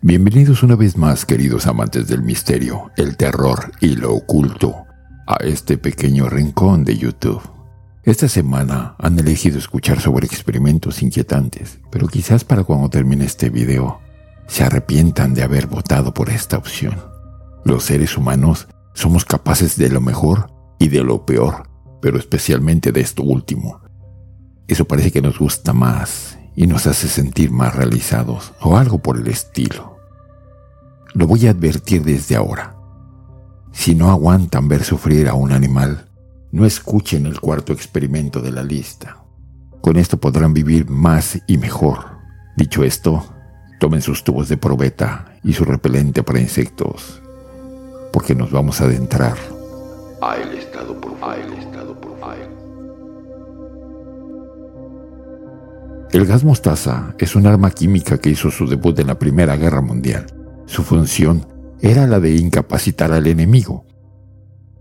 Bienvenidos una vez más, queridos amantes del misterio, el terror y lo oculto, a este pequeño rincón de YouTube. Esta semana han elegido escuchar sobre experimentos inquietantes, pero quizás para cuando termine este video se arrepientan de haber votado por esta opción. Los seres humanos somos capaces de lo mejor y de lo peor, pero especialmente de esto último. Eso parece que nos gusta más y nos hace sentir más realizados o algo por el estilo. Lo voy a advertir desde ahora. Si no aguantan ver sufrir a un animal, no escuchen el cuarto experimento de la lista. Con esto podrán vivir más y mejor. Dicho esto, tomen sus tubos de probeta y su repelente para insectos, porque nos vamos a adentrar a el estado por El gas mostaza es un arma química que hizo su debut en la Primera Guerra Mundial. Su función era la de incapacitar al enemigo.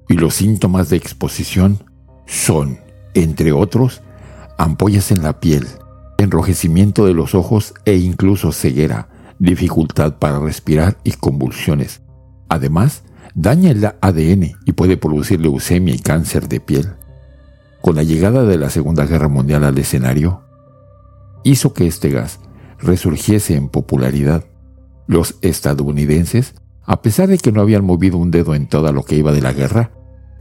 Y los síntomas de exposición son, entre otros, ampollas en la piel, enrojecimiento de los ojos e incluso ceguera, dificultad para respirar y convulsiones. Además, daña el ADN y puede producir leucemia y cáncer de piel. Con la llegada de la Segunda Guerra Mundial al escenario, hizo que este gas resurgiese en popularidad. Los estadounidenses, a pesar de que no habían movido un dedo en toda lo que iba de la guerra,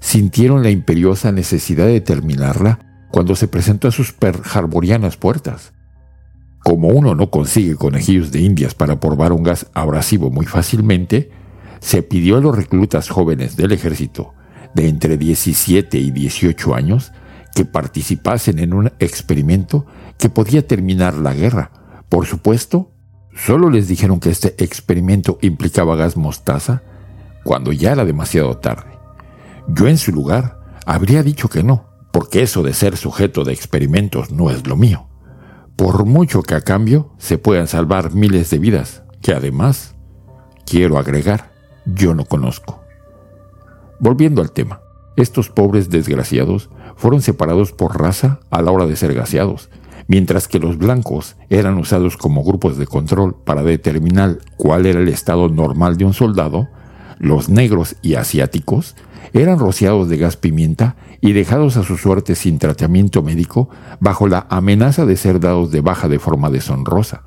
sintieron la imperiosa necesidad de terminarla cuando se presentó a sus perharborianas puertas. Como uno no consigue conejillos de indias para probar un gas abrasivo muy fácilmente, se pidió a los reclutas jóvenes del ejército de entre 17 y 18 años que participasen en un experimento que podía terminar la guerra. Por supuesto, solo les dijeron que este experimento implicaba gas mostaza cuando ya era demasiado tarde. Yo en su lugar habría dicho que no, porque eso de ser sujeto de experimentos no es lo mío. Por mucho que a cambio se puedan salvar miles de vidas, que además, quiero agregar, yo no conozco. Volviendo al tema, estos pobres desgraciados fueron separados por raza a la hora de ser gaseados, mientras que los blancos eran usados como grupos de control para determinar cuál era el estado normal de un soldado, los negros y asiáticos eran rociados de gas pimienta y dejados a su suerte sin tratamiento médico bajo la amenaza de ser dados de baja de forma deshonrosa.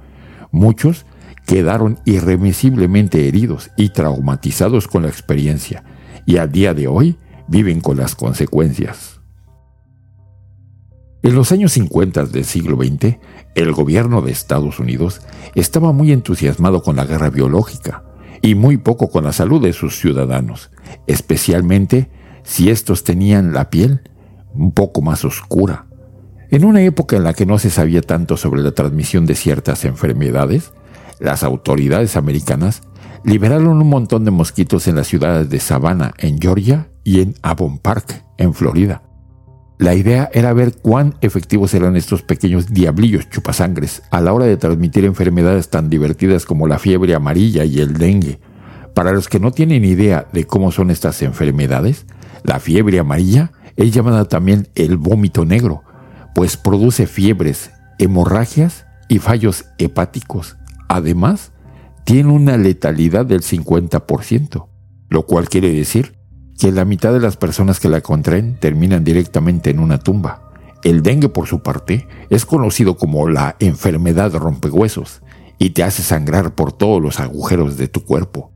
Muchos quedaron irremisiblemente heridos y traumatizados con la experiencia, y a día de hoy viven con las consecuencias. En los años 50 del siglo XX, el gobierno de Estados Unidos estaba muy entusiasmado con la guerra biológica y muy poco con la salud de sus ciudadanos, especialmente si estos tenían la piel un poco más oscura. En una época en la que no se sabía tanto sobre la transmisión de ciertas enfermedades, las autoridades americanas liberaron un montón de mosquitos en las ciudades de Savannah, en Georgia, y en Avon Park, en Florida. La idea era ver cuán efectivos eran estos pequeños diablillos chupasangres a la hora de transmitir enfermedades tan divertidas como la fiebre amarilla y el dengue. Para los que no tienen idea de cómo son estas enfermedades, la fiebre amarilla es llamada también el vómito negro, pues produce fiebres, hemorragias y fallos hepáticos. Además, tiene una letalidad del 50%, lo cual quiere decir que la mitad de las personas que la contraen terminan directamente en una tumba. El dengue, por su parte, es conocido como la enfermedad rompehuesos y te hace sangrar por todos los agujeros de tu cuerpo.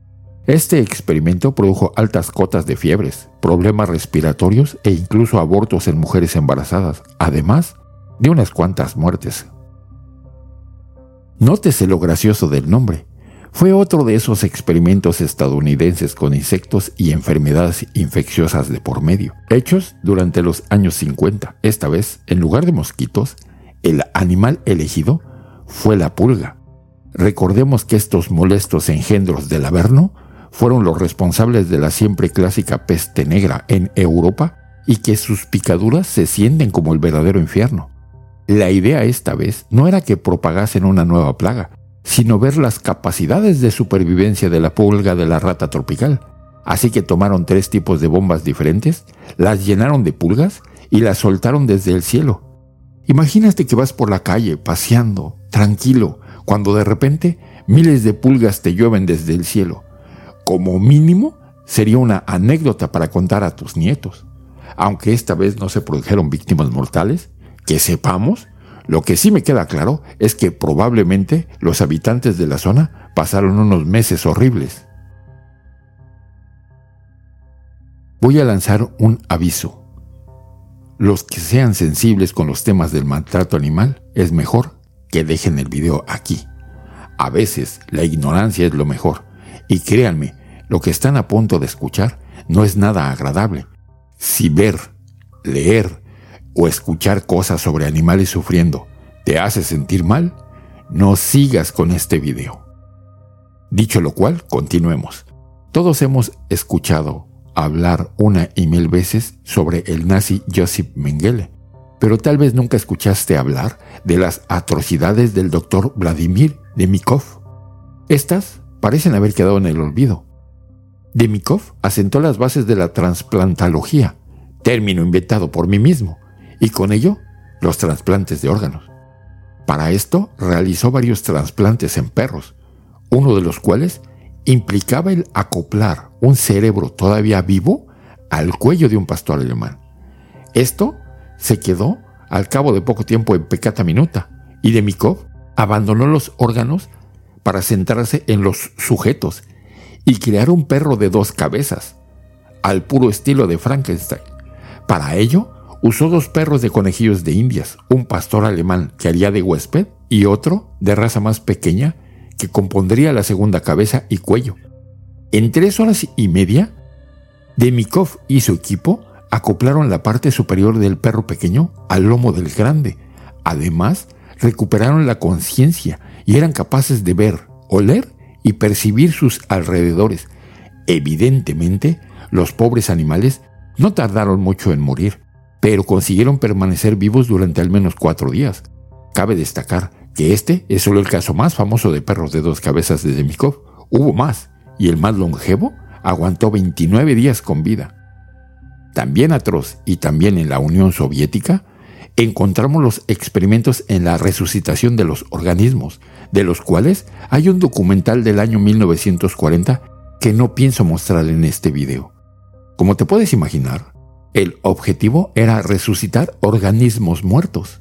Este experimento produjo altas cotas de fiebres, problemas respiratorios e incluso abortos en mujeres embarazadas, además de unas cuantas muertes. Nótese lo gracioso del nombre. Fue otro de esos experimentos estadounidenses con insectos y enfermedades infecciosas de por medio, hechos durante los años 50. Esta vez, en lugar de mosquitos, el animal elegido fue la pulga. Recordemos que estos molestos engendros del Averno fueron los responsables de la siempre clásica peste negra en Europa y que sus picaduras se sienten como el verdadero infierno. La idea esta vez no era que propagasen una nueva plaga, sino ver las capacidades de supervivencia de la pulga de la rata tropical. Así que tomaron tres tipos de bombas diferentes, las llenaron de pulgas y las soltaron desde el cielo. Imagínate que vas por la calle paseando, tranquilo, cuando de repente miles de pulgas te llueven desde el cielo. Como mínimo, sería una anécdota para contar a tus nietos. Aunque esta vez no se produjeron víctimas mortales, que sepamos, lo que sí me queda claro es que probablemente los habitantes de la zona pasaron unos meses horribles. Voy a lanzar un aviso. Los que sean sensibles con los temas del maltrato animal, es mejor que dejen el video aquí. A veces la ignorancia es lo mejor. Y créanme, lo que están a punto de escuchar no es nada agradable. Si ver, leer o escuchar cosas sobre animales sufriendo te hace sentir mal, no sigas con este video. Dicho lo cual, continuemos. Todos hemos escuchado hablar una y mil veces sobre el nazi Josip Mengele, pero tal vez nunca escuchaste hablar de las atrocidades del doctor Vladimir Demikov. Estas parecen haber quedado en el olvido. Demikov asentó las bases de la transplantología, término inventado por mí mismo, y con ello los trasplantes de órganos. Para esto realizó varios trasplantes en perros, uno de los cuales implicaba el acoplar un cerebro todavía vivo al cuello de un pastor alemán. Esto se quedó al cabo de poco tiempo en pecata minuta y Demikov abandonó los órganos para centrarse en los sujetos y crear un perro de dos cabezas, al puro estilo de Frankenstein. Para ello, usó dos perros de conejillos de indias, un pastor alemán que haría de huésped y otro de raza más pequeña que compondría la segunda cabeza y cuello. En tres horas y media, Demikov y su equipo acoplaron la parte superior del perro pequeño al lomo del grande. Además, recuperaron la conciencia y eran capaces de ver, oler y percibir sus alrededores. Evidentemente, los pobres animales no tardaron mucho en morir, pero consiguieron permanecer vivos durante al menos cuatro días. Cabe destacar que este es solo el caso más famoso de perros de dos cabezas de Demikov. Hubo más, y el más longevo aguantó 29 días con vida. También atroz y también en la Unión Soviética, encontramos los experimentos en la resucitación de los organismos, de los cuales hay un documental del año 1940 que no pienso mostrar en este video. Como te puedes imaginar, el objetivo era resucitar organismos muertos.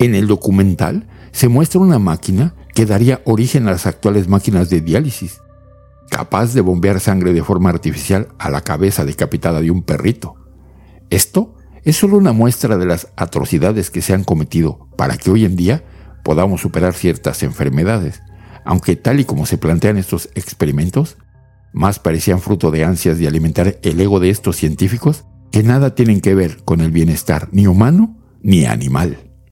En el documental se muestra una máquina que daría origen a las actuales máquinas de diálisis, capaz de bombear sangre de forma artificial a la cabeza decapitada de un perrito. Esto es solo una muestra de las atrocidades que se han cometido para que hoy en día podamos superar ciertas enfermedades, aunque tal y como se plantean estos experimentos, más parecían fruto de ansias de alimentar el ego de estos científicos que nada tienen que ver con el bienestar ni humano ni animal.